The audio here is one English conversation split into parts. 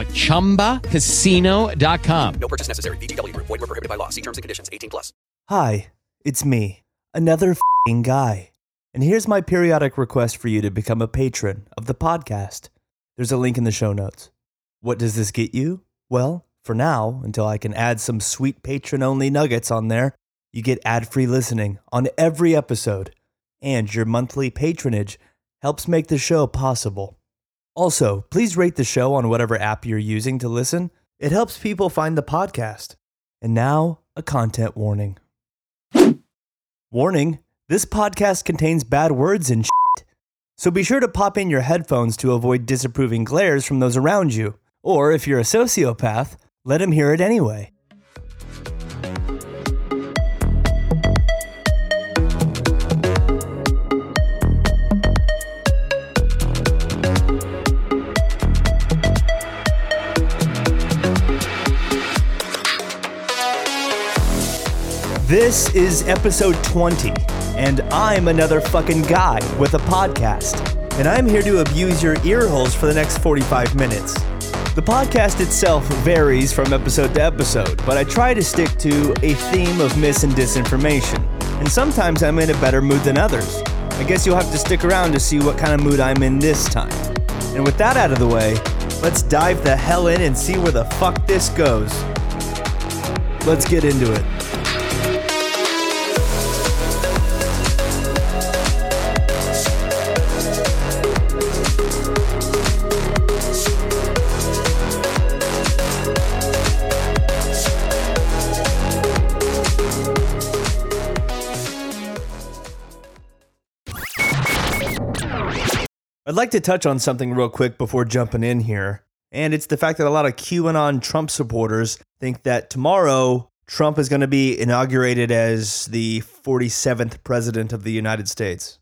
at ChumbaCasino.com. No purchase necessary. VGW Group. Void were prohibited by law. See terms and conditions. 18 plus. Hi, it's me, another fing guy. And here's my periodic request for you to become a patron of the podcast. There's a link in the show notes. What does this get you? Well, for now, until I can add some sweet patron only nuggets on there, you get ad free listening on every episode, and your monthly patronage helps make the show possible. Also, please rate the show on whatever app you're using to listen. It helps people find the podcast. And now, a content warning. Warning this podcast contains bad words and shit. So be sure to pop in your headphones to avoid disapproving glares from those around you. Or if you're a sociopath, let him hear it anyway. This is episode 20, and I'm another fucking guy with a podcast. And I'm here to abuse your ear holes for the next 45 minutes. The podcast itself varies from episode to episode, but I try to stick to a theme of mis and disinformation. And sometimes I'm in a better mood than others. I guess you'll have to stick around to see what kind of mood I'm in this time. And with that out of the way, let's dive the hell in and see where the fuck this goes. Let's get into it. Like to touch on something real quick before jumping in here. And it's the fact that a lot of QAnon Trump supporters think that tomorrow Trump is going to be inaugurated as the 47th president of the United States.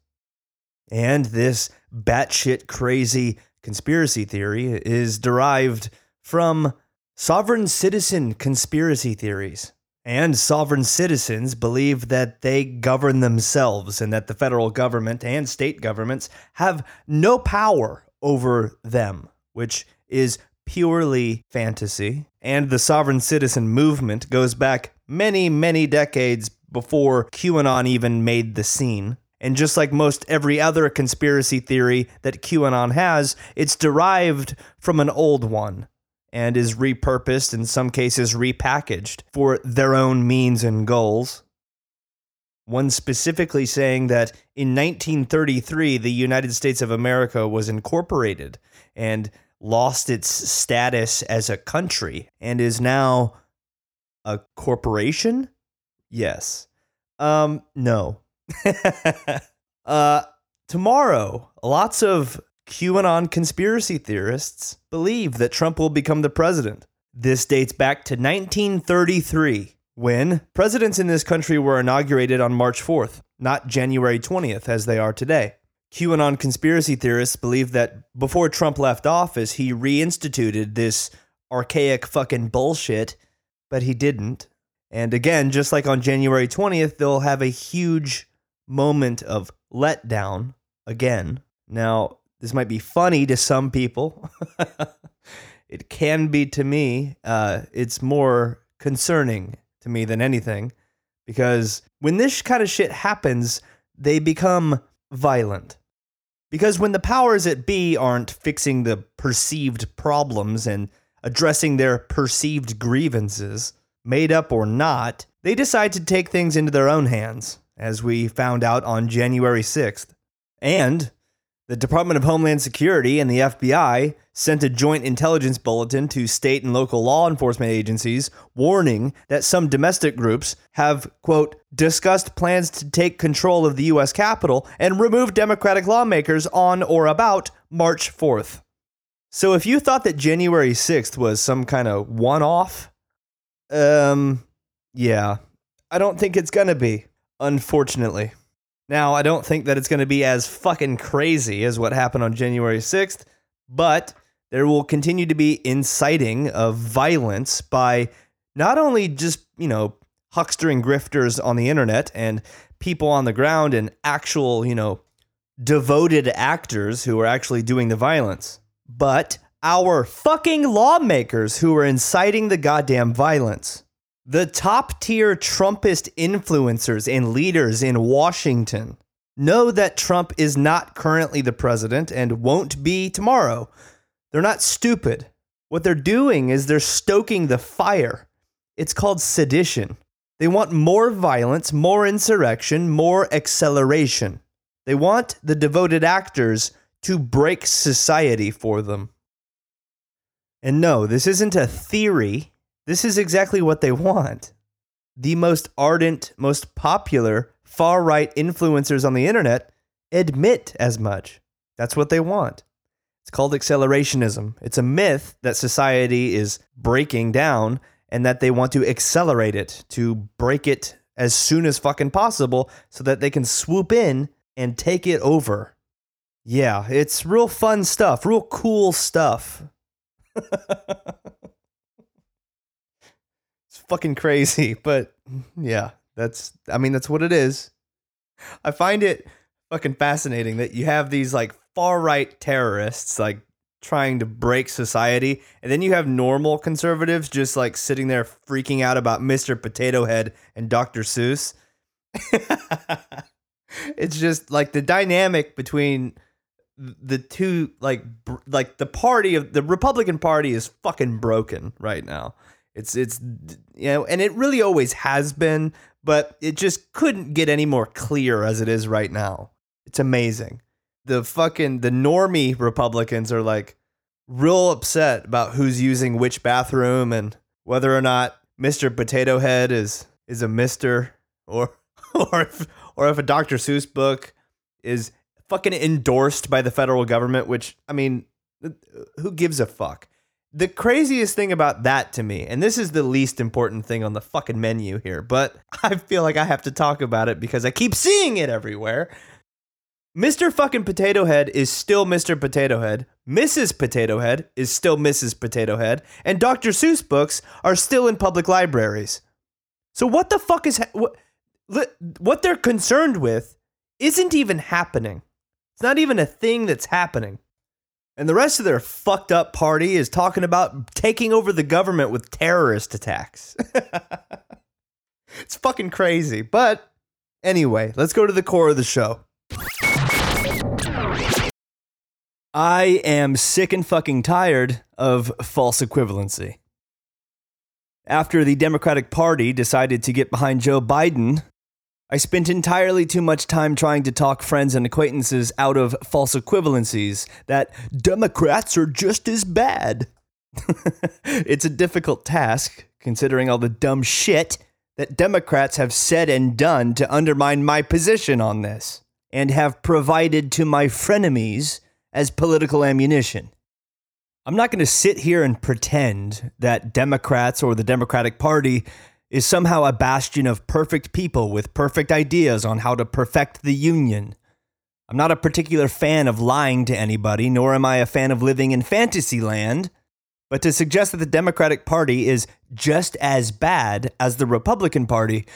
And this batshit crazy conspiracy theory is derived from sovereign citizen conspiracy theories. And sovereign citizens believe that they govern themselves and that the federal government and state governments have no power over them, which is purely fantasy. And the sovereign citizen movement goes back many, many decades before QAnon even made the scene. And just like most every other conspiracy theory that QAnon has, it's derived from an old one and is repurposed, in some cases repackaged, for their own means and goals. One specifically saying that in 1933, the United States of America was incorporated and lost its status as a country and is now a corporation? Yes. Um, no. uh, tomorrow, lots of QAnon conspiracy theorists believe that Trump will become the president. This dates back to 1933, when presidents in this country were inaugurated on March 4th, not January 20th as they are today. QAnon conspiracy theorists believe that before Trump left office, he reinstituted this archaic fucking bullshit, but he didn't. And again, just like on January 20th, they'll have a huge moment of letdown again. Now, this might be funny to some people. it can be to me. Uh, it's more concerning to me than anything because when this kind of shit happens, they become violent. Because when the powers that be aren't fixing the perceived problems and addressing their perceived grievances, made up or not, they decide to take things into their own hands, as we found out on January 6th. And the Department of Homeland Security and the FBI sent a joint intelligence bulletin to state and local law enforcement agencies warning that some domestic groups have, quote, discussed plans to take control of the U.S. Capitol and remove Democratic lawmakers on or about March 4th. So if you thought that January 6th was some kind of one off, um, yeah, I don't think it's going to be, unfortunately. Now, I don't think that it's going to be as fucking crazy as what happened on January 6th, but there will continue to be inciting of violence by not only just, you know, huckstering grifters on the internet and people on the ground and actual, you know, devoted actors who are actually doing the violence, but our fucking lawmakers who are inciting the goddamn violence. The top tier Trumpist influencers and leaders in Washington know that Trump is not currently the president and won't be tomorrow. They're not stupid. What they're doing is they're stoking the fire. It's called sedition. They want more violence, more insurrection, more acceleration. They want the devoted actors to break society for them. And no, this isn't a theory. This is exactly what they want. The most ardent, most popular far right influencers on the internet admit as much. That's what they want. It's called accelerationism. It's a myth that society is breaking down and that they want to accelerate it, to break it as soon as fucking possible so that they can swoop in and take it over. Yeah, it's real fun stuff, real cool stuff. fucking crazy, but yeah, that's I mean that's what it is. I find it fucking fascinating that you have these like far right terrorists like trying to break society and then you have normal conservatives just like sitting there freaking out about Mr. Potato Head and Dr. Seuss. it's just like the dynamic between the two like like the party of the Republican Party is fucking broken right now. It's it's you know, and it really always has been, but it just couldn't get any more clear as it is right now. It's amazing. The fucking the normie Republicans are like real upset about who's using which bathroom and whether or not Mr. Potato Head is is a Mister or or if, or if a Dr. Seuss book is fucking endorsed by the federal government, which, I mean, who gives a fuck? The craziest thing about that to me, and this is the least important thing on the fucking menu here, but I feel like I have to talk about it because I keep seeing it everywhere. Mr. fucking Potato Head is still Mr. Potato Head. Mrs. Potato Head is still Mrs. Potato Head. And Dr. Seuss books are still in public libraries. So what the fuck is ha- what, what they're concerned with isn't even happening. It's not even a thing that's happening. And the rest of their fucked up party is talking about taking over the government with terrorist attacks. it's fucking crazy. But anyway, let's go to the core of the show. I am sick and fucking tired of false equivalency. After the Democratic Party decided to get behind Joe Biden, I spent entirely too much time trying to talk friends and acquaintances out of false equivalencies that Democrats are just as bad. it's a difficult task, considering all the dumb shit that Democrats have said and done to undermine my position on this, and have provided to my frenemies as political ammunition. I'm not going to sit here and pretend that Democrats or the Democratic Party is somehow a bastion of perfect people with perfect ideas on how to perfect the Union. I'm not a particular fan of lying to anybody, nor am I a fan of living in fantasy land. But to suggest that the Democratic Party is just as bad as the Republican Party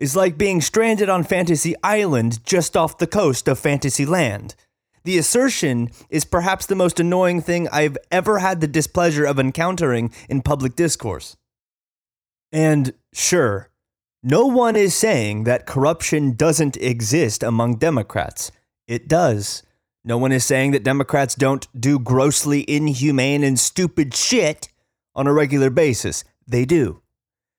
is like being stranded on Fantasy Island just off the coast of Fantasyland. The assertion is perhaps the most annoying thing I've ever had the displeasure of encountering in public discourse. And sure, no one is saying that corruption doesn't exist among Democrats. It does. No one is saying that Democrats don't do grossly inhumane and stupid shit on a regular basis. They do.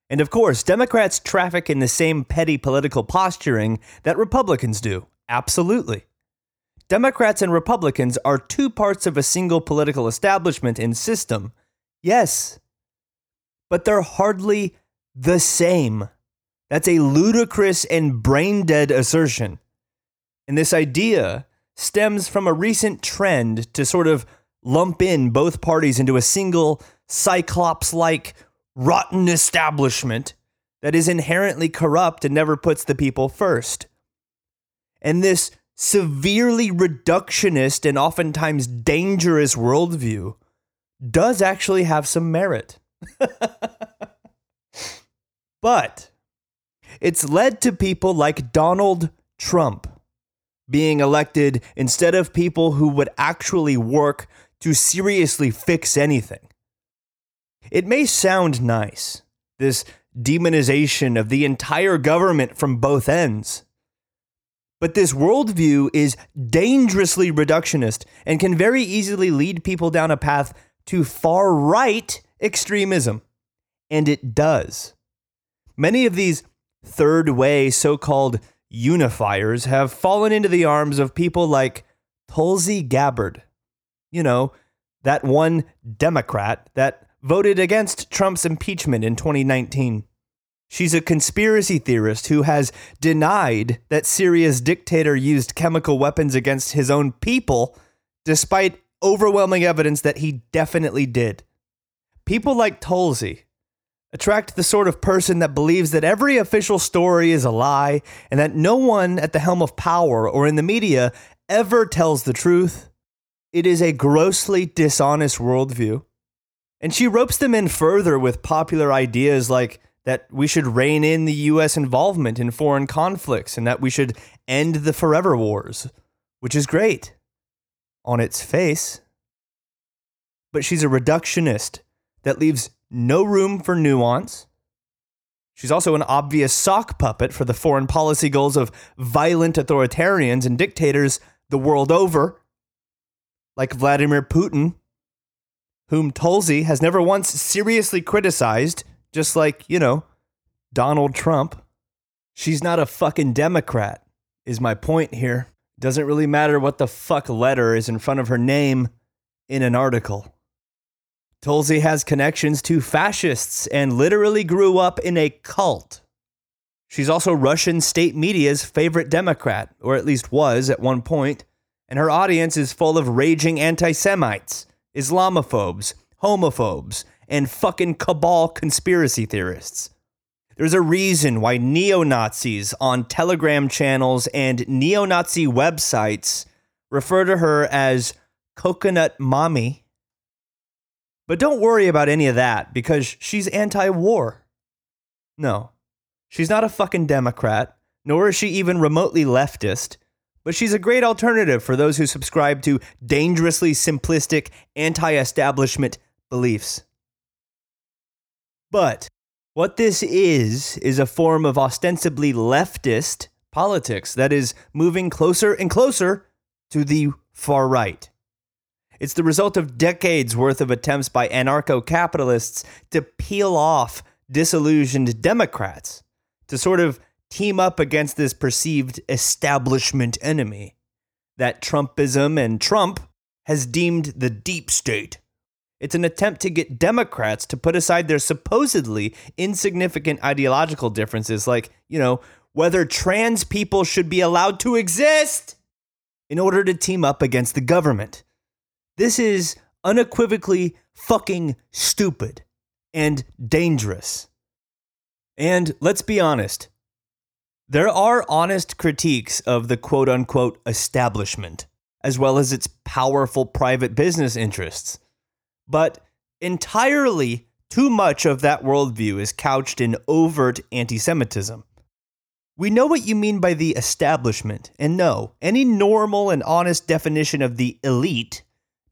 And of course, Democrats traffic in the same petty political posturing that Republicans do. Absolutely. Democrats and Republicans are two parts of a single political establishment and system. Yes. But they're hardly the same. That's a ludicrous and brain dead assertion. And this idea stems from a recent trend to sort of lump in both parties into a single cyclops like rotten establishment that is inherently corrupt and never puts the people first. And this severely reductionist and oftentimes dangerous worldview does actually have some merit. but it's led to people like Donald Trump being elected instead of people who would actually work to seriously fix anything. It may sound nice, this demonization of the entire government from both ends. But this worldview is dangerously reductionist and can very easily lead people down a path to far right extremism. And it does. Many of these third way so called unifiers have fallen into the arms of people like Tulsi Gabbard. You know, that one Democrat that voted against Trump's impeachment in 2019. She's a conspiracy theorist who has denied that Syria's dictator used chemical weapons against his own people, despite overwhelming evidence that he definitely did. People like Tulsi attract the sort of person that believes that every official story is a lie and that no one at the helm of power or in the media ever tells the truth. It is a grossly dishonest worldview. And she ropes them in further with popular ideas like that we should rein in the US involvement in foreign conflicts and that we should end the forever wars, which is great on its face. But she's a reductionist that leaves no room for nuance. She's also an obvious sock puppet for the foreign policy goals of violent authoritarians and dictators the world over, like Vladimir Putin whom Tulsi has never once seriously criticized, just like, you know, Donald Trump. She's not a fucking Democrat, is my point here. Doesn't really matter what the fuck letter is in front of her name in an article. Tulsi has connections to fascists and literally grew up in a cult. She's also Russian state media's favorite Democrat, or at least was at one point, and her audience is full of raging anti Semites Islamophobes, homophobes, and fucking cabal conspiracy theorists. There's a reason why neo Nazis on Telegram channels and neo Nazi websites refer to her as Coconut Mommy. But don't worry about any of that because she's anti war. No, she's not a fucking Democrat, nor is she even remotely leftist but she's a great alternative for those who subscribe to dangerously simplistic anti establishment beliefs. But what this is, is a form of ostensibly leftist politics that is moving closer and closer to the far right. It's the result of decades worth of attempts by anarcho capitalists to peel off disillusioned Democrats, to sort of team up against this perceived establishment enemy that Trumpism and Trump has deemed the deep state. It's an attempt to get Democrats to put aside their supposedly insignificant ideological differences, like, you know, whether trans people should be allowed to exist, in order to team up against the government. This is unequivocally fucking stupid and dangerous. And let's be honest, there are honest critiques of the quote unquote establishment, as well as its powerful private business interests. But entirely too much of that worldview is couched in overt anti Semitism. We know what you mean by the establishment, and no, any normal and honest definition of the elite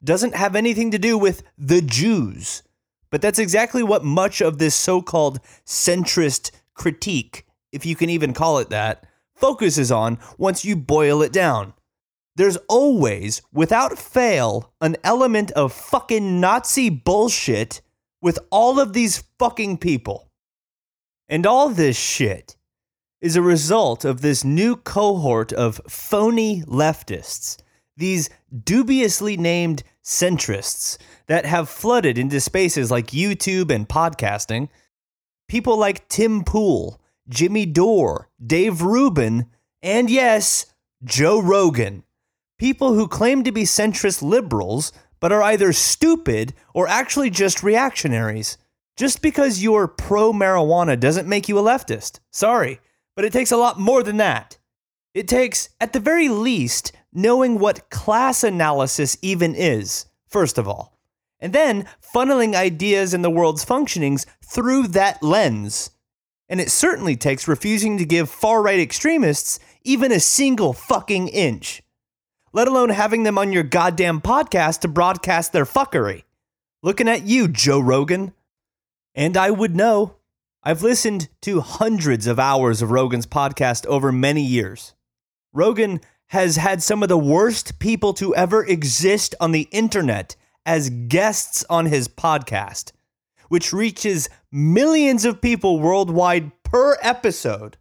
doesn't have anything to do with the Jews. But that's exactly what much of this so called centrist critique if you can even call it that, focuses on once you boil it down. There's always, without fail, an element of fucking Nazi bullshit with all of these fucking people. And all this shit is a result of this new cohort of phony leftists, these dubiously named centrists that have flooded into spaces like YouTube and podcasting. People like Tim Pool, Jimmy Dore, Dave Rubin, and yes, Joe Rogan. People who claim to be centrist liberals, but are either stupid or actually just reactionaries. Just because you're pro marijuana doesn't make you a leftist. Sorry, but it takes a lot more than that. It takes, at the very least, knowing what class analysis even is, first of all, and then funneling ideas and the world's functionings through that lens. And it certainly takes refusing to give far right extremists even a single fucking inch, let alone having them on your goddamn podcast to broadcast their fuckery. Looking at you, Joe Rogan. And I would know. I've listened to hundreds of hours of Rogan's podcast over many years. Rogan has had some of the worst people to ever exist on the internet as guests on his podcast, which reaches millions of people worldwide per episode.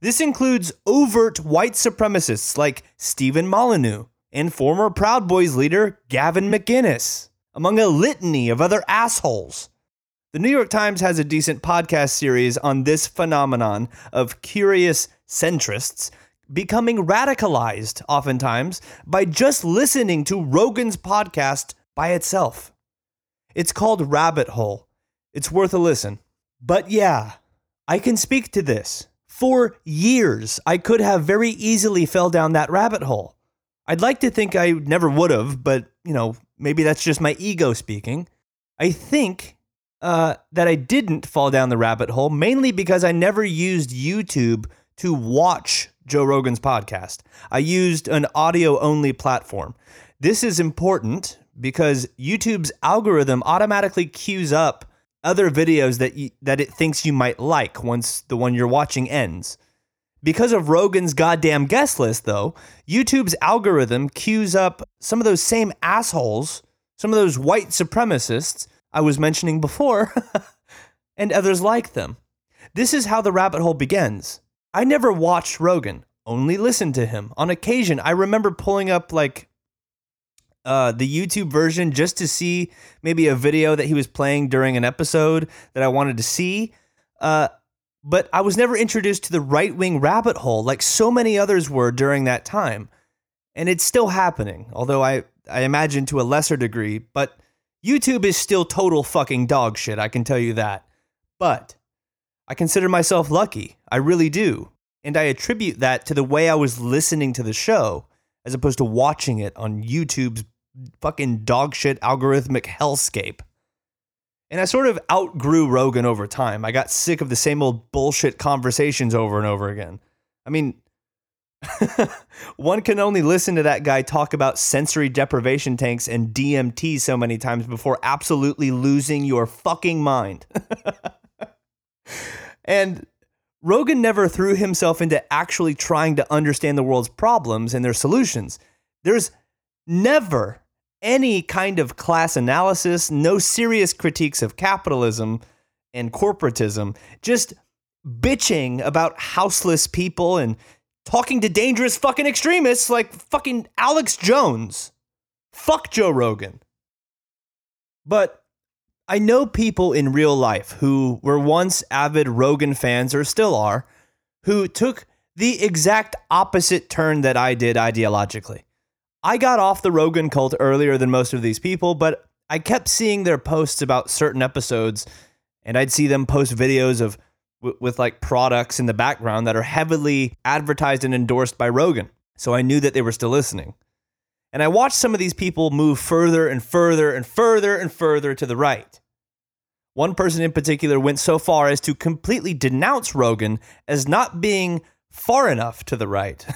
This includes overt white supremacists like Stefan Molyneux and former Proud Boys leader Gavin McInnes, among a litany of other assholes. The New York Times has a decent podcast series on this phenomenon of curious centrists becoming radicalized, oftentimes, by just listening to Rogan's podcast by itself. It's called Rabbit Hole. It's worth a listen. But yeah, I can speak to this. For years, I could have very easily fell down that rabbit hole. I'd like to think I never would have, but you know, maybe that's just my ego speaking. I think uh, that I didn't fall down the rabbit hole mainly because I never used YouTube to watch Joe Rogan's podcast. I used an audio only platform. This is important because YouTube's algorithm automatically queues up other videos that you, that it thinks you might like once the one you're watching ends. Because of Rogan's goddamn guest list, though, YouTube's algorithm queues up some of those same assholes, some of those white supremacists I was mentioning before, and others like them. This is how the rabbit hole begins. I never watched Rogan, only listened to him. On occasion, I remember pulling up like uh, the YouTube version just to see maybe a video that he was playing during an episode that I wanted to see. Uh, but I was never introduced to the right wing rabbit hole like so many others were during that time. And it's still happening, although I, I imagine to a lesser degree. But YouTube is still total fucking dog shit, I can tell you that. But I consider myself lucky. I really do. And I attribute that to the way I was listening to the show as opposed to watching it on YouTube's fucking dog shit algorithmic hellscape. And I sort of outgrew Rogan over time. I got sick of the same old bullshit conversations over and over again. I mean, one can only listen to that guy talk about sensory deprivation tanks and DMT so many times before absolutely losing your fucking mind. and Rogan never threw himself into actually trying to understand the world's problems and their solutions. There's never any kind of class analysis, no serious critiques of capitalism and corporatism, just bitching about houseless people and talking to dangerous fucking extremists like fucking Alex Jones. Fuck Joe Rogan. But I know people in real life who were once avid Rogan fans or still are, who took the exact opposite turn that I did ideologically. I got off the Rogan cult earlier than most of these people, but I kept seeing their posts about certain episodes, and I'd see them post videos of with like products in the background that are heavily advertised and endorsed by Rogan. So I knew that they were still listening. And I watched some of these people move further and further and further and further to the right. One person in particular went so far as to completely denounce Rogan as not being far enough to the right.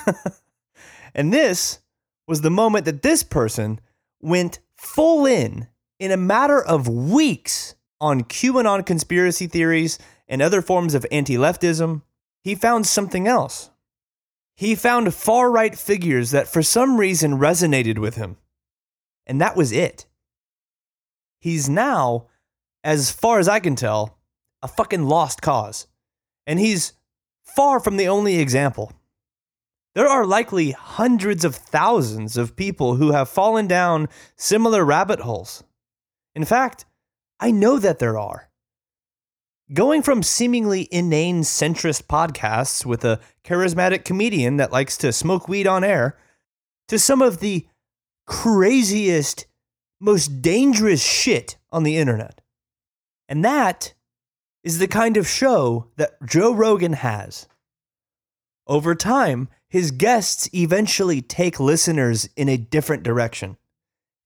and this was the moment that this person went full in in a matter of weeks on QAnon conspiracy theories and other forms of anti leftism, he found something else. He found far right figures that for some reason resonated with him. And that was it. He's now, as far as I can tell, a fucking lost cause. And he's far from the only example. There are likely hundreds of thousands of people who have fallen down similar rabbit holes. In fact, I know that there are. Going from seemingly inane centrist podcasts with a charismatic comedian that likes to smoke weed on air to some of the craziest, most dangerous shit on the internet. And that is the kind of show that Joe Rogan has. Over time, his guests eventually take listeners in a different direction.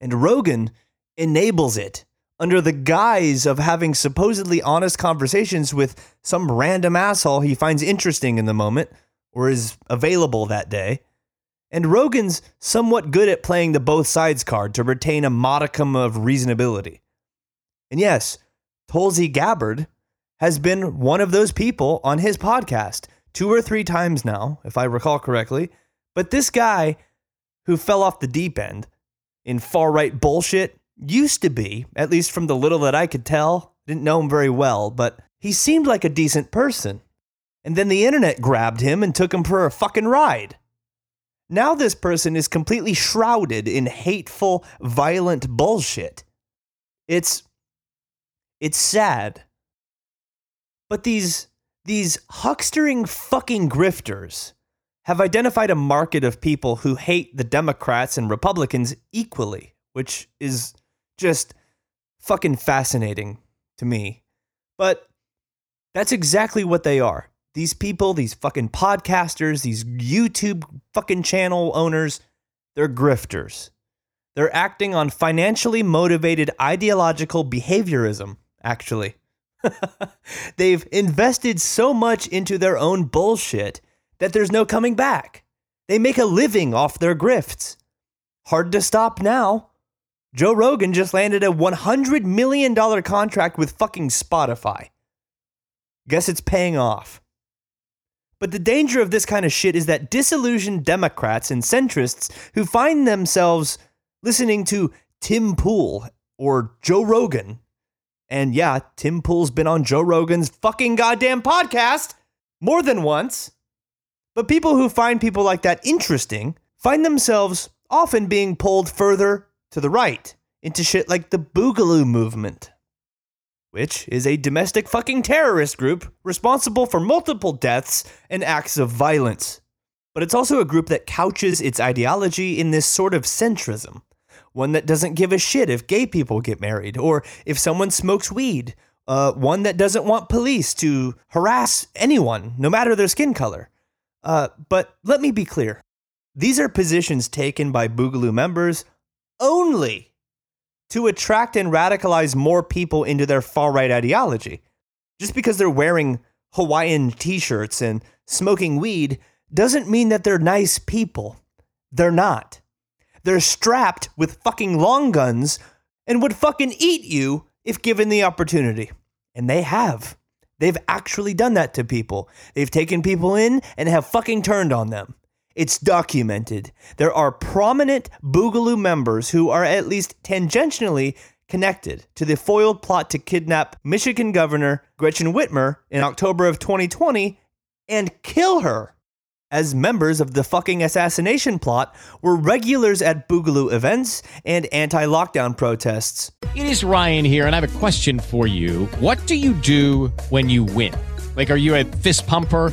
And Rogan enables it under the guise of having supposedly honest conversations with some random asshole he finds interesting in the moment or is available that day. And Rogan's somewhat good at playing the both sides card to retain a modicum of reasonability. And yes, Tulsi Gabbard has been one of those people on his podcast two or three times now, if I recall correctly. But this guy who fell off the deep end in far right bullshit used to be, at least from the little that I could tell, didn't know him very well, but he seemed like a decent person. And then the internet grabbed him and took him for a fucking ride. Now this person is completely shrouded in hateful, violent bullshit. It's it's sad. But these these huckstering fucking grifters have identified a market of people who hate the Democrats and Republicans equally, which is just fucking fascinating to me. But that's exactly what they are. These people, these fucking podcasters, these YouTube fucking channel owners, they're grifters. They're acting on financially motivated ideological behaviorism, actually. They've invested so much into their own bullshit that there's no coming back. They make a living off their grifts. Hard to stop now. Joe Rogan just landed a $100 million contract with fucking Spotify. Guess it's paying off. But the danger of this kind of shit is that disillusioned Democrats and centrists who find themselves listening to Tim Pool or Joe Rogan. And yeah, Tim Pool's been on Joe Rogan's fucking goddamn podcast more than once. But people who find people like that interesting find themselves often being pulled further to the right into shit like the Boogaloo movement, which is a domestic fucking terrorist group responsible for multiple deaths and acts of violence. But it's also a group that couches its ideology in this sort of centrism, one that doesn't give a shit if gay people get married or if someone smokes weed, uh, one that doesn't want police to harass anyone, no matter their skin color. Uh, but let me be clear these are positions taken by Boogaloo members only to attract and radicalize more people into their far right ideology. Just because they're wearing Hawaiian t shirts and smoking weed doesn't mean that they're nice people. They're not. They're strapped with fucking long guns and would fucking eat you if given the opportunity. And they have. They've actually done that to people. They've taken people in and have fucking turned on them. It's documented. There are prominent Boogaloo members who are at least tangentially connected to the foiled plot to kidnap Michigan Governor Gretchen Whitmer in October of 2020 and kill her. As members of the fucking assassination plot were regulars at Boogaloo events and anti lockdown protests. It is Ryan here, and I have a question for you. What do you do when you win? Like, are you a fist pumper?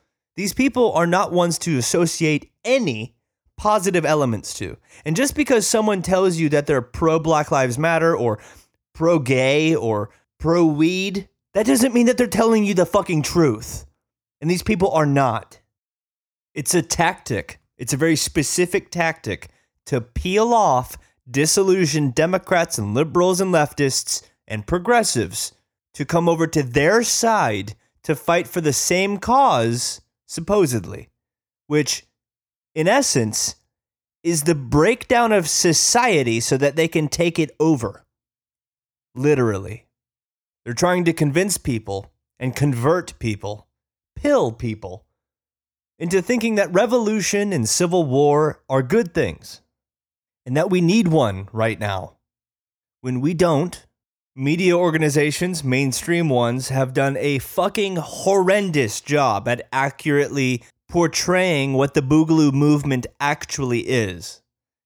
these people are not ones to associate any positive elements to. And just because someone tells you that they're pro Black Lives Matter or pro gay or pro weed, that doesn't mean that they're telling you the fucking truth. And these people are not. It's a tactic, it's a very specific tactic to peel off disillusioned Democrats and liberals and leftists and progressives to come over to their side to fight for the same cause, supposedly, which, in essence, is the breakdown of society so that they can take it over. Literally. They're trying to convince people and convert people, pill people, into thinking that revolution and civil war are good things and that we need one right now. When we don't, media organizations, mainstream ones, have done a fucking horrendous job at accurately portraying what the Boogaloo movement actually is.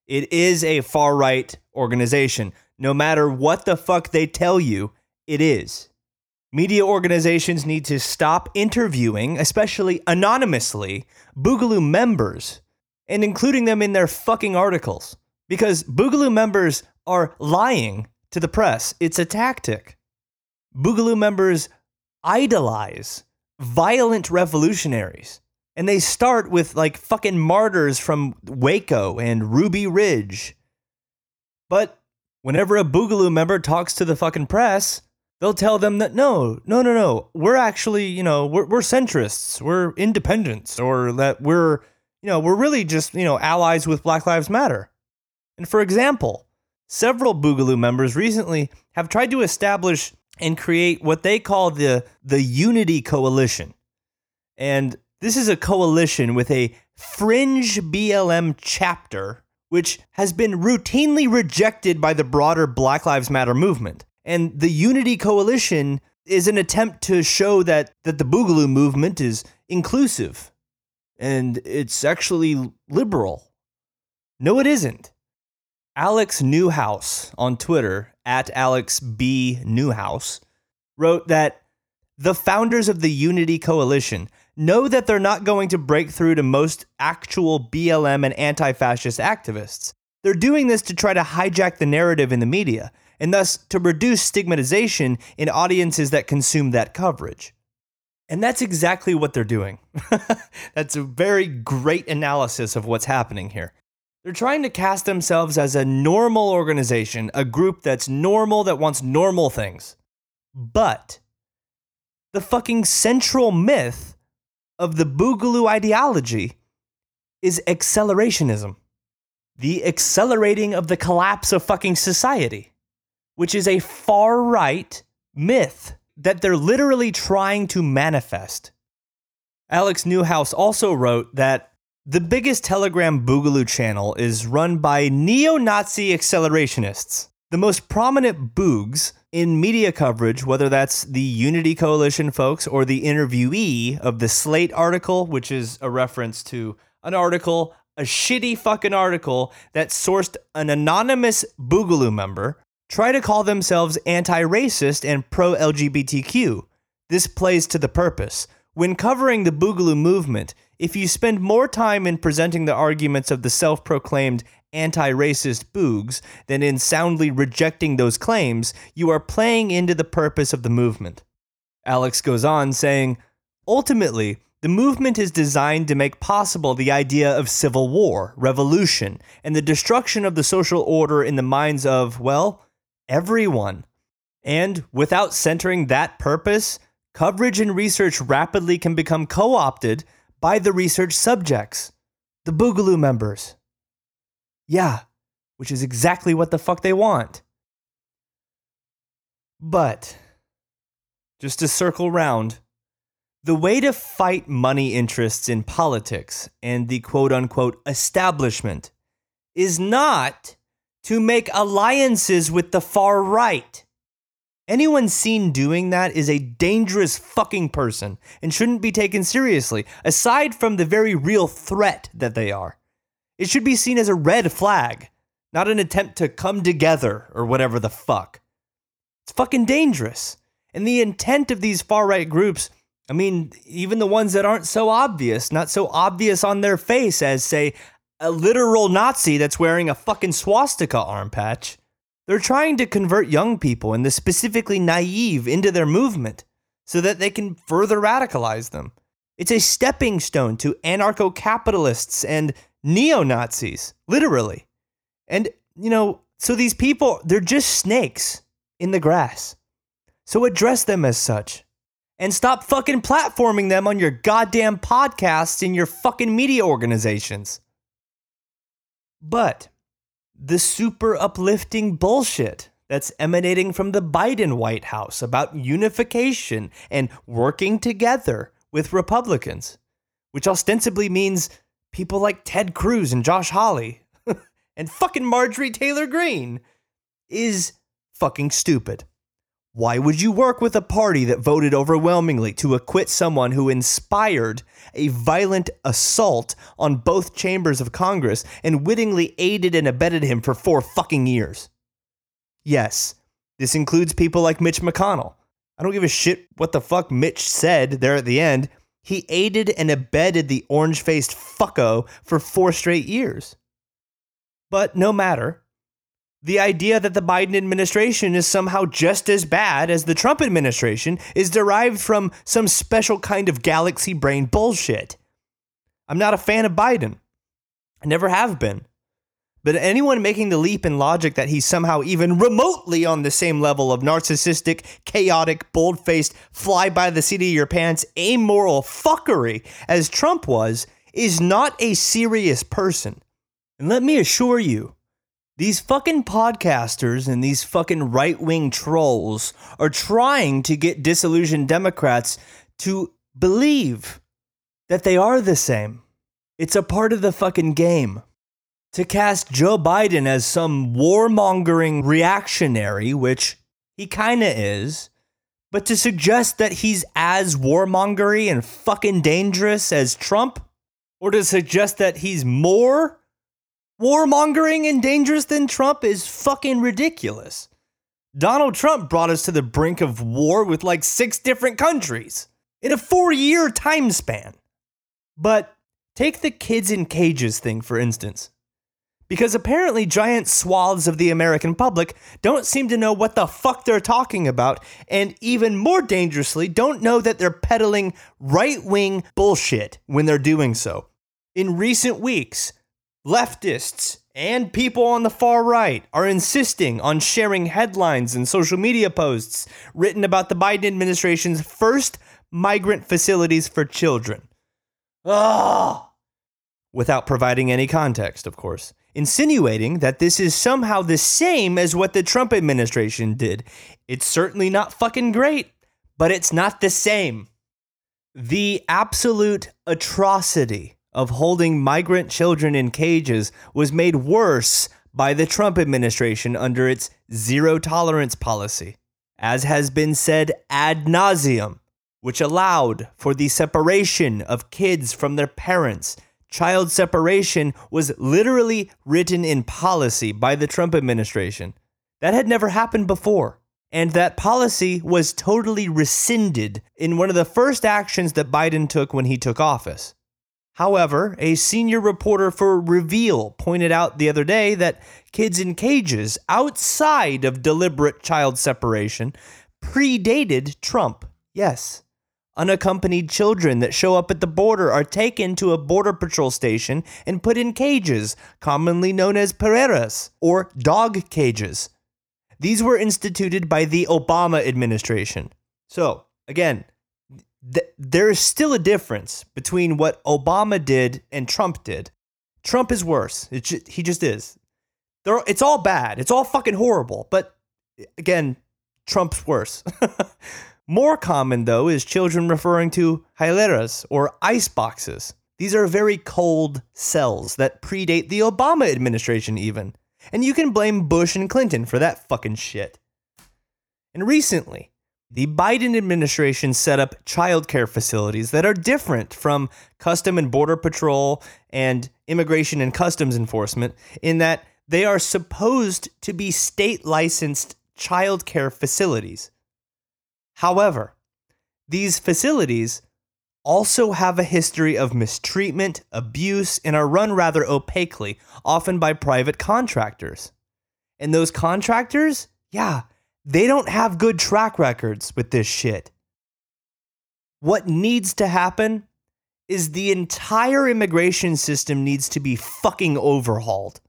It is a far right organization. No matter what the fuck they tell you, it is. Media organizations need to stop interviewing, especially anonymously, Boogaloo members and including them in their fucking articles. Because Boogaloo members are lying to the press. It's a tactic. Boogaloo members idolize violent revolutionaries. And they start with like fucking martyrs from Waco and Ruby Ridge. But whenever a Boogaloo member talks to the fucking press, they'll tell them that no, no, no, no, we're actually, you know, we're, we're centrists, we're independents, or that we're, you know, we're really just, you know, allies with Black Lives Matter. And for example, several Boogaloo members recently have tried to establish and create what they call the the Unity Coalition. And this is a coalition with a fringe BLM chapter which has been routinely rejected by the broader Black Lives Matter movement. And the Unity Coalition is an attempt to show that that the Boogaloo movement is inclusive and it's actually liberal. No, it isn't. Alex Newhouse on Twitter, at Alex B. Newhouse, wrote that the founders of the Unity Coalition know that they're not going to break through to most actual BLM and anti fascist activists. They're doing this to try to hijack the narrative in the media, and thus to reduce stigmatization in audiences that consume that coverage. And that's exactly what they're doing. that's a very great analysis of what's happening here. They're trying to cast themselves as a normal organization, a group that's normal, that wants normal things. But the fucking central myth of the Boogaloo ideology is accelerationism. The accelerating of the collapse of fucking society, which is a far right myth that they're literally trying to manifest. Alex Newhouse also wrote that the biggest Telegram Boogaloo channel is run by neo Nazi accelerationists. The most prominent boogs in media coverage, whether that's the Unity Coalition folks or the interviewee of the Slate article, which is a reference to an article, a shitty fucking article that sourced an anonymous Boogaloo member, try to call themselves anti racist and pro LGBTQ. This plays to the purpose. When covering the Boogaloo movement, if you spend more time in presenting the arguments of the self proclaimed anti racist boogs than in soundly rejecting those claims, you are playing into the purpose of the movement. Alex goes on saying, Ultimately, the movement is designed to make possible the idea of civil war, revolution, and the destruction of the social order in the minds of, well, everyone. And without centering that purpose, coverage and research rapidly can become co opted by the research subjects, the Boogaloo members. Yeah, which is exactly what the fuck they want. But, just to circle round, the way to fight money interests in politics and the quote unquote establishment is not to make alliances with the far right. Anyone seen doing that is a dangerous fucking person and shouldn't be taken seriously, aside from the very real threat that they are. It should be seen as a red flag, not an attempt to come together or whatever the fuck. It's fucking dangerous. And the intent of these far right groups, I mean, even the ones that aren't so obvious, not so obvious on their face as, say, a literal Nazi that's wearing a fucking swastika arm patch they're trying to convert young people and the specifically naive into their movement so that they can further radicalize them. It's a stepping stone to anarcho capitalists and neo Nazis, literally. And, you know, so these people, they're just snakes in the grass. So address them as such. And stop fucking platforming them on your goddamn podcasts and your fucking media organizations. But the super uplifting bullshit that's emanating from the Biden White House about unification and working together with Republicans, which ostensibly means people like Ted Cruz and Josh Hawley and fucking Marjorie Taylor Greene, is fucking stupid. Why would you work with a party that voted overwhelmingly to acquit someone who inspired a violent assault on both chambers of Congress and wittingly aided and abetted him for four fucking years? Yes, this includes people like Mitch McConnell. I don't give a shit what the fuck Mitch said there at the end. He aided and abetted the orange faced fucko for four straight years. But no matter, the idea that the Biden administration is somehow just as bad as the Trump administration is derived from some special kind of galaxy brain bullshit. I'm not a fan of Biden. I never have been. But anyone making the leap in logic that he's somehow even remotely on the same level of narcissistic, chaotic, bold faced, fly by the seat of your pants, amoral fuckery as Trump was is not a serious person. And let me assure you, these fucking podcasters and these fucking right wing trolls are trying to get disillusioned Democrats to believe that they are the same. It's a part of the fucking game. To cast Joe Biden as some warmongering reactionary, which he kinda is, but to suggest that he's as warmongery and fucking dangerous as Trump, or to suggest that he's more warmongering and dangerous than Trump is fucking ridiculous. Donald Trump brought us to the brink of war with like six different countries in a four year time span. But take the kids in cages thing, for instance. Because apparently, giant swaths of the American public don't seem to know what the fuck they're talking about, and even more dangerously, don't know that they're peddling right wing bullshit when they're doing so. In recent weeks, leftists and people on the far right are insisting on sharing headlines and social media posts written about the Biden administration's first migrant facilities for children. Ah! Without providing any context, of course, insinuating that this is somehow the same as what the Trump administration did. It's certainly not fucking great, but it's not the same. The absolute atrocity of holding migrant children in cages was made worse by the Trump administration under its zero tolerance policy, as has been said ad nauseum, which allowed for the separation of kids from their parents. Child separation was literally written in policy by the Trump administration. That had never happened before. And that policy was totally rescinded in one of the first actions that Biden took when he took office. However, a senior reporter for Reveal pointed out the other day that kids in cages outside of deliberate child separation predated Trump. Yes. Unaccompanied children that show up at the border are taken to a border patrol station and put in cages, commonly known as perreras or dog cages. These were instituted by the Obama administration. So, again, th- there is still a difference between what Obama did and Trump did. Trump is worse. He just is. They're, it's all bad. It's all fucking horrible. But again, Trump's worse. More common, though, is children referring to hieleras or ice boxes. These are very cold cells that predate the Obama administration, even. And you can blame Bush and Clinton for that fucking shit. And recently, the Biden administration set up childcare facilities that are different from Custom and Border Patrol and Immigration and Customs Enforcement in that they are supposed to be state licensed childcare facilities. However, these facilities also have a history of mistreatment, abuse, and are run rather opaquely, often by private contractors. And those contractors, yeah, they don't have good track records with this shit. What needs to happen is the entire immigration system needs to be fucking overhauled.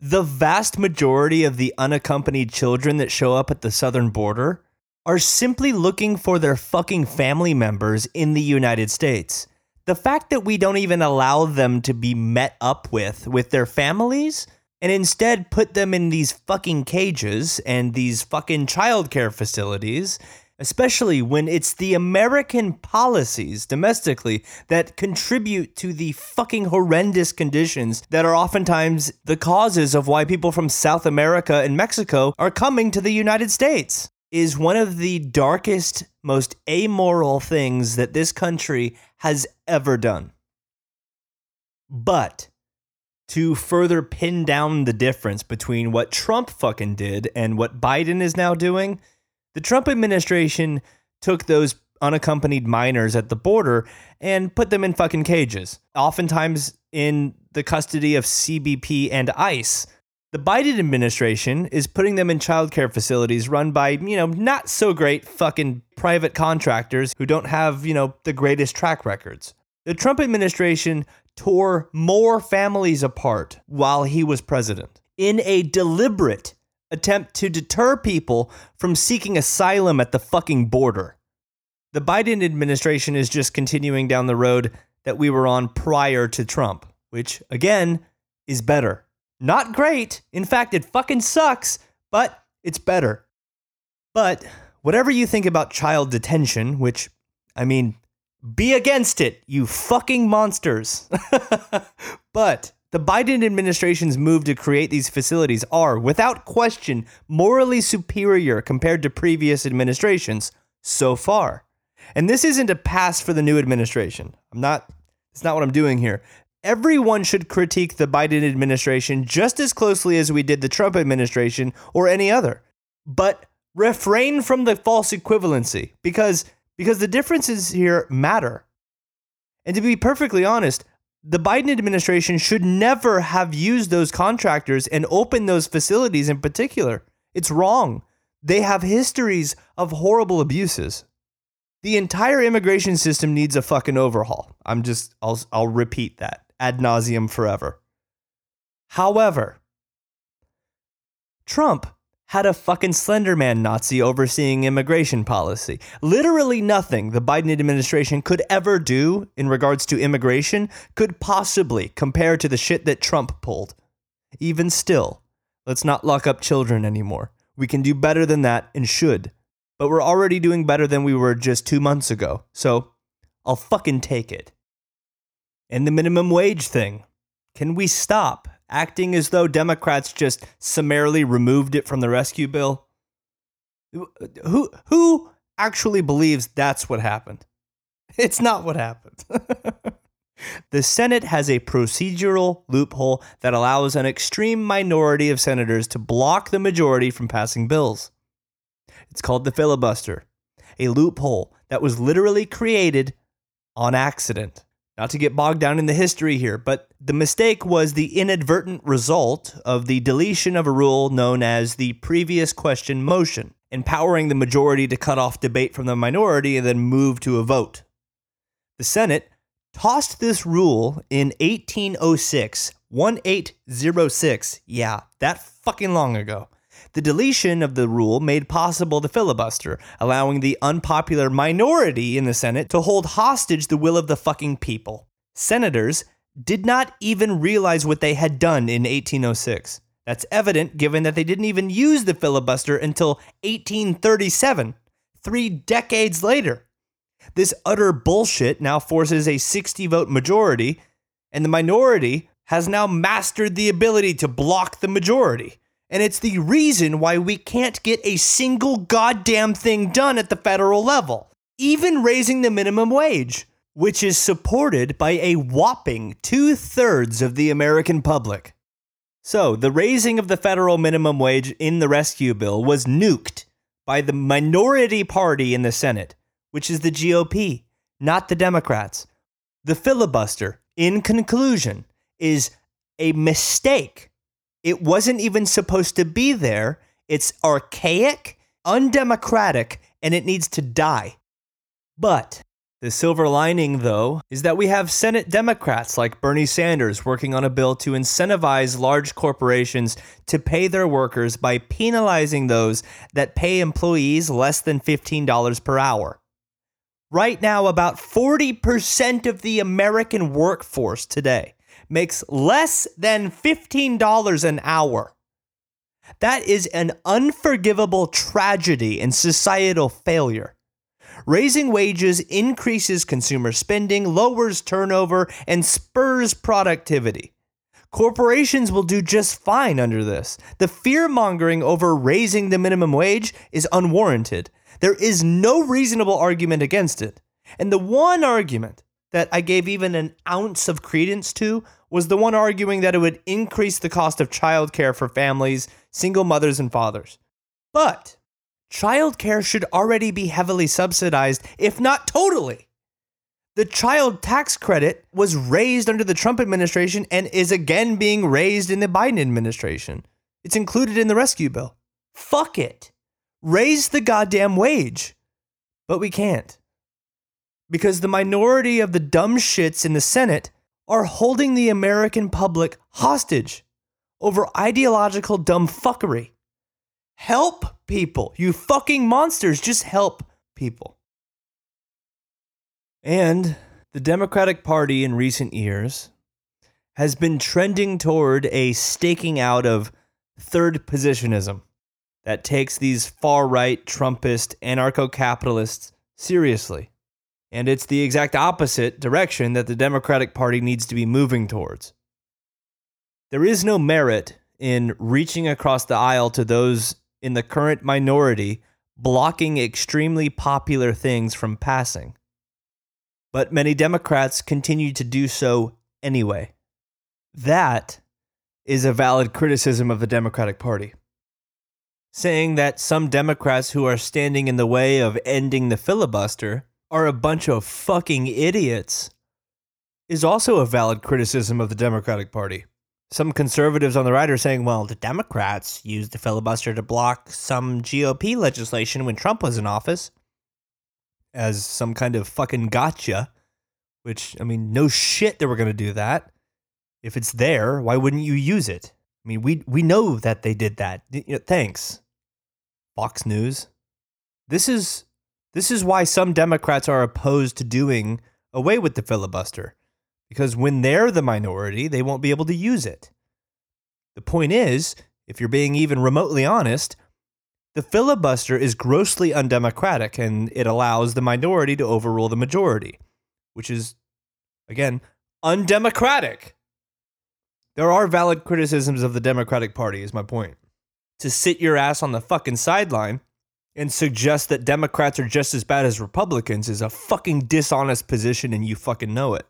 The vast majority of the unaccompanied children that show up at the southern border are simply looking for their fucking family members in the United States. The fact that we don't even allow them to be met up with with their families and instead put them in these fucking cages and these fucking childcare facilities, especially when it's the American policies domestically that contribute to the fucking horrendous conditions that are oftentimes the causes of why people from South America and Mexico are coming to the United States is one of the darkest, most amoral things that this country has ever done. But to further pin down the difference between what Trump fucking did and what Biden is now doing, the Trump administration took those unaccompanied minors at the border and put them in fucking cages, oftentimes in the custody of CBP and ICE. The Biden administration is putting them in childcare facilities run by, you know, not so great fucking private contractors who don't have, you know, the greatest track records. The Trump administration tore more families apart while he was president in a deliberate attempt to deter people from seeking asylum at the fucking border. The Biden administration is just continuing down the road that we were on prior to Trump, which again is better. Not great. In fact, it fucking sucks, but it's better. But whatever you think about child detention, which, I mean, be against it, you fucking monsters. but the Biden administration's move to create these facilities are, without question, morally superior compared to previous administrations so far. And this isn't a pass for the new administration. I'm not, it's not what I'm doing here everyone should critique the Biden administration just as closely as we did the Trump administration or any other. But refrain from the false equivalency because because the differences here matter. And to be perfectly honest, the Biden administration should never have used those contractors and opened those facilities in particular. It's wrong. They have histories of horrible abuses. The entire immigration system needs a fucking overhaul. I'm just I'll I'll repeat that ad nauseum forever. However, Trump had a fucking Slenderman Nazi overseeing immigration policy. Literally nothing the Biden administration could ever do in regards to immigration could possibly compare to the shit that Trump pulled. Even still, let's not lock up children anymore. We can do better than that and should. But we're already doing better than we were just two months ago. So I'll fucking take it and the minimum wage thing. Can we stop acting as though Democrats just summarily removed it from the rescue bill? Who who actually believes that's what happened? It's not what happened. the Senate has a procedural loophole that allows an extreme minority of senators to block the majority from passing bills. It's called the filibuster, a loophole that was literally created on accident. Not to get bogged down in the history here, but the mistake was the inadvertent result of the deletion of a rule known as the previous question motion, empowering the majority to cut off debate from the minority and then move to a vote. The Senate tossed this rule in 1806, 1806. Yeah, that fucking long ago. The deletion of the rule made possible the filibuster, allowing the unpopular minority in the Senate to hold hostage the will of the fucking people. Senators did not even realize what they had done in 1806. That's evident given that they didn't even use the filibuster until 1837, three decades later. This utter bullshit now forces a 60 vote majority, and the minority has now mastered the ability to block the majority. And it's the reason why we can't get a single goddamn thing done at the federal level, even raising the minimum wage, which is supported by a whopping two thirds of the American public. So, the raising of the federal minimum wage in the rescue bill was nuked by the minority party in the Senate, which is the GOP, not the Democrats. The filibuster, in conclusion, is a mistake it wasn't even supposed to be there. It's archaic, undemocratic, and it needs to die. But the silver lining, though, is that we have Senate Democrats like Bernie Sanders working on a bill to incentivize large corporations to pay their workers by penalizing those that pay employees less than $15 per hour. Right now, about 40% of the American workforce today makes less than $15 an hour. That is an unforgivable tragedy and societal failure. Raising wages increases consumer spending, lowers turnover, and spurs productivity. Corporations will do just fine under this. The fear mongering over raising the minimum wage is unwarranted. There is no reasonable argument against it. And the one argument that I gave even an ounce of credence to was the one arguing that it would increase the cost of childcare for families, single mothers, and fathers. But childcare should already be heavily subsidized, if not totally. The child tax credit was raised under the Trump administration and is again being raised in the Biden administration. It's included in the rescue bill. Fuck it. Raise the goddamn wage. But we can't. Because the minority of the dumb shits in the Senate are holding the American public hostage over ideological dumb fuckery. Help people. You fucking monsters. Just help people. And the Democratic Party in recent years has been trending toward a staking out of third positionism that takes these far right Trumpist anarcho capitalists seriously. And it's the exact opposite direction that the Democratic Party needs to be moving towards. There is no merit in reaching across the aisle to those in the current minority blocking extremely popular things from passing. But many Democrats continue to do so anyway. That is a valid criticism of the Democratic Party. Saying that some Democrats who are standing in the way of ending the filibuster are a bunch of fucking idiots is also a valid criticism of the Democratic Party. Some conservatives on the right are saying, well, the Democrats used the filibuster to block some GOP legislation when Trump was in office as some kind of fucking gotcha, which, I mean, no shit that we're going to do that. If it's there, why wouldn't you use it? I mean, we, we know that they did that. Thanks, Fox News. This is this is why some Democrats are opposed to doing away with the filibuster, because when they're the minority, they won't be able to use it. The point is, if you're being even remotely honest, the filibuster is grossly undemocratic and it allows the minority to overrule the majority, which is, again, undemocratic. There are valid criticisms of the Democratic Party, is my point. To sit your ass on the fucking sideline and suggest that Democrats are just as bad as Republicans is a fucking dishonest position and you fucking know it.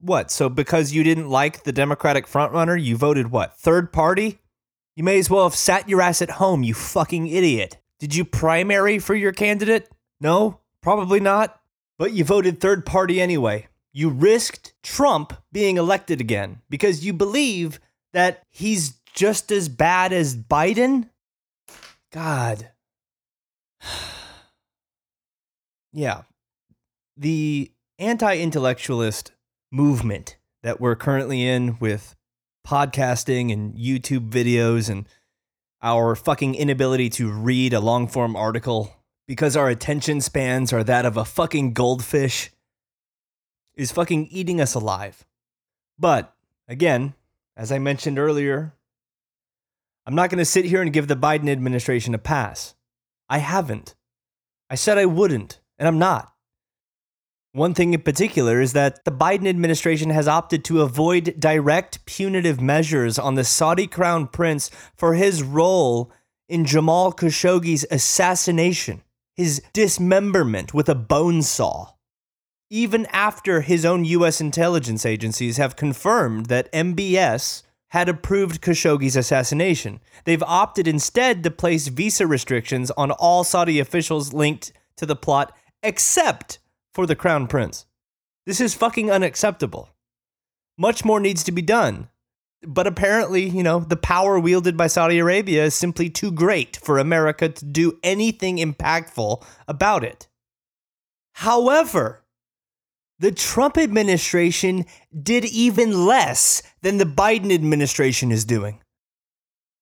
What? So because you didn't like the Democratic frontrunner, you voted what? Third party? You may as well have sat your ass at home, you fucking idiot. Did you primary for your candidate? No, probably not. But you voted third party anyway. You risked Trump being elected again because you believe that he's just as bad as Biden? God. yeah. The anti intellectualist movement that we're currently in with podcasting and YouTube videos and our fucking inability to read a long form article because our attention spans are that of a fucking goldfish is fucking eating us alive. But again, as I mentioned earlier, I'm not going to sit here and give the Biden administration a pass. I haven't. I said I wouldn't, and I'm not. One thing in particular is that the Biden administration has opted to avoid direct punitive measures on the Saudi crown prince for his role in Jamal Khashoggi's assassination, his dismemberment with a bone saw. Even after his own US intelligence agencies have confirmed that MBS had approved Khashoggi's assassination. They've opted instead to place visa restrictions on all Saudi officials linked to the plot, except for the Crown Prince. This is fucking unacceptable. Much more needs to be done. But apparently, you know, the power wielded by Saudi Arabia is simply too great for America to do anything impactful about it. However, the Trump administration did even less than the Biden administration is doing.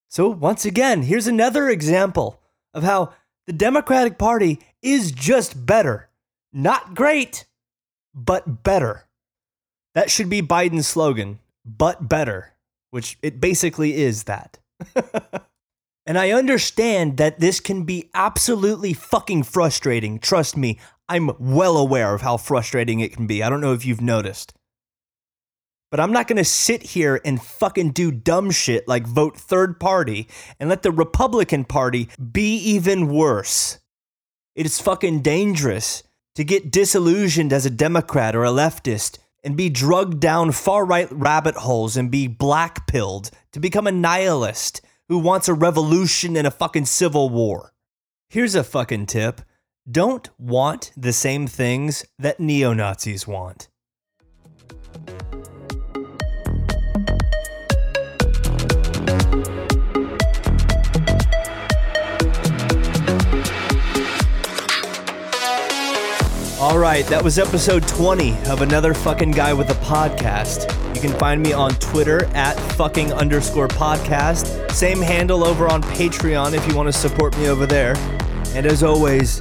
So, once again, here's another example of how the Democratic Party is just better. Not great, but better. That should be Biden's slogan, but better, which it basically is that. and I understand that this can be absolutely fucking frustrating. Trust me, I'm well aware of how frustrating it can be. I don't know if you've noticed. But I'm not going to sit here and fucking do dumb shit like vote third party and let the Republican Party be even worse. It is fucking dangerous to get disillusioned as a Democrat or a leftist and be drugged down far right rabbit holes and be black pilled to become a nihilist who wants a revolution and a fucking civil war. Here's a fucking tip don't want the same things that neo Nazis want. All right, that was episode 20 of Another Fucking Guy with a Podcast. You can find me on Twitter at fucking underscore podcast. Same handle over on Patreon if you want to support me over there. And as always,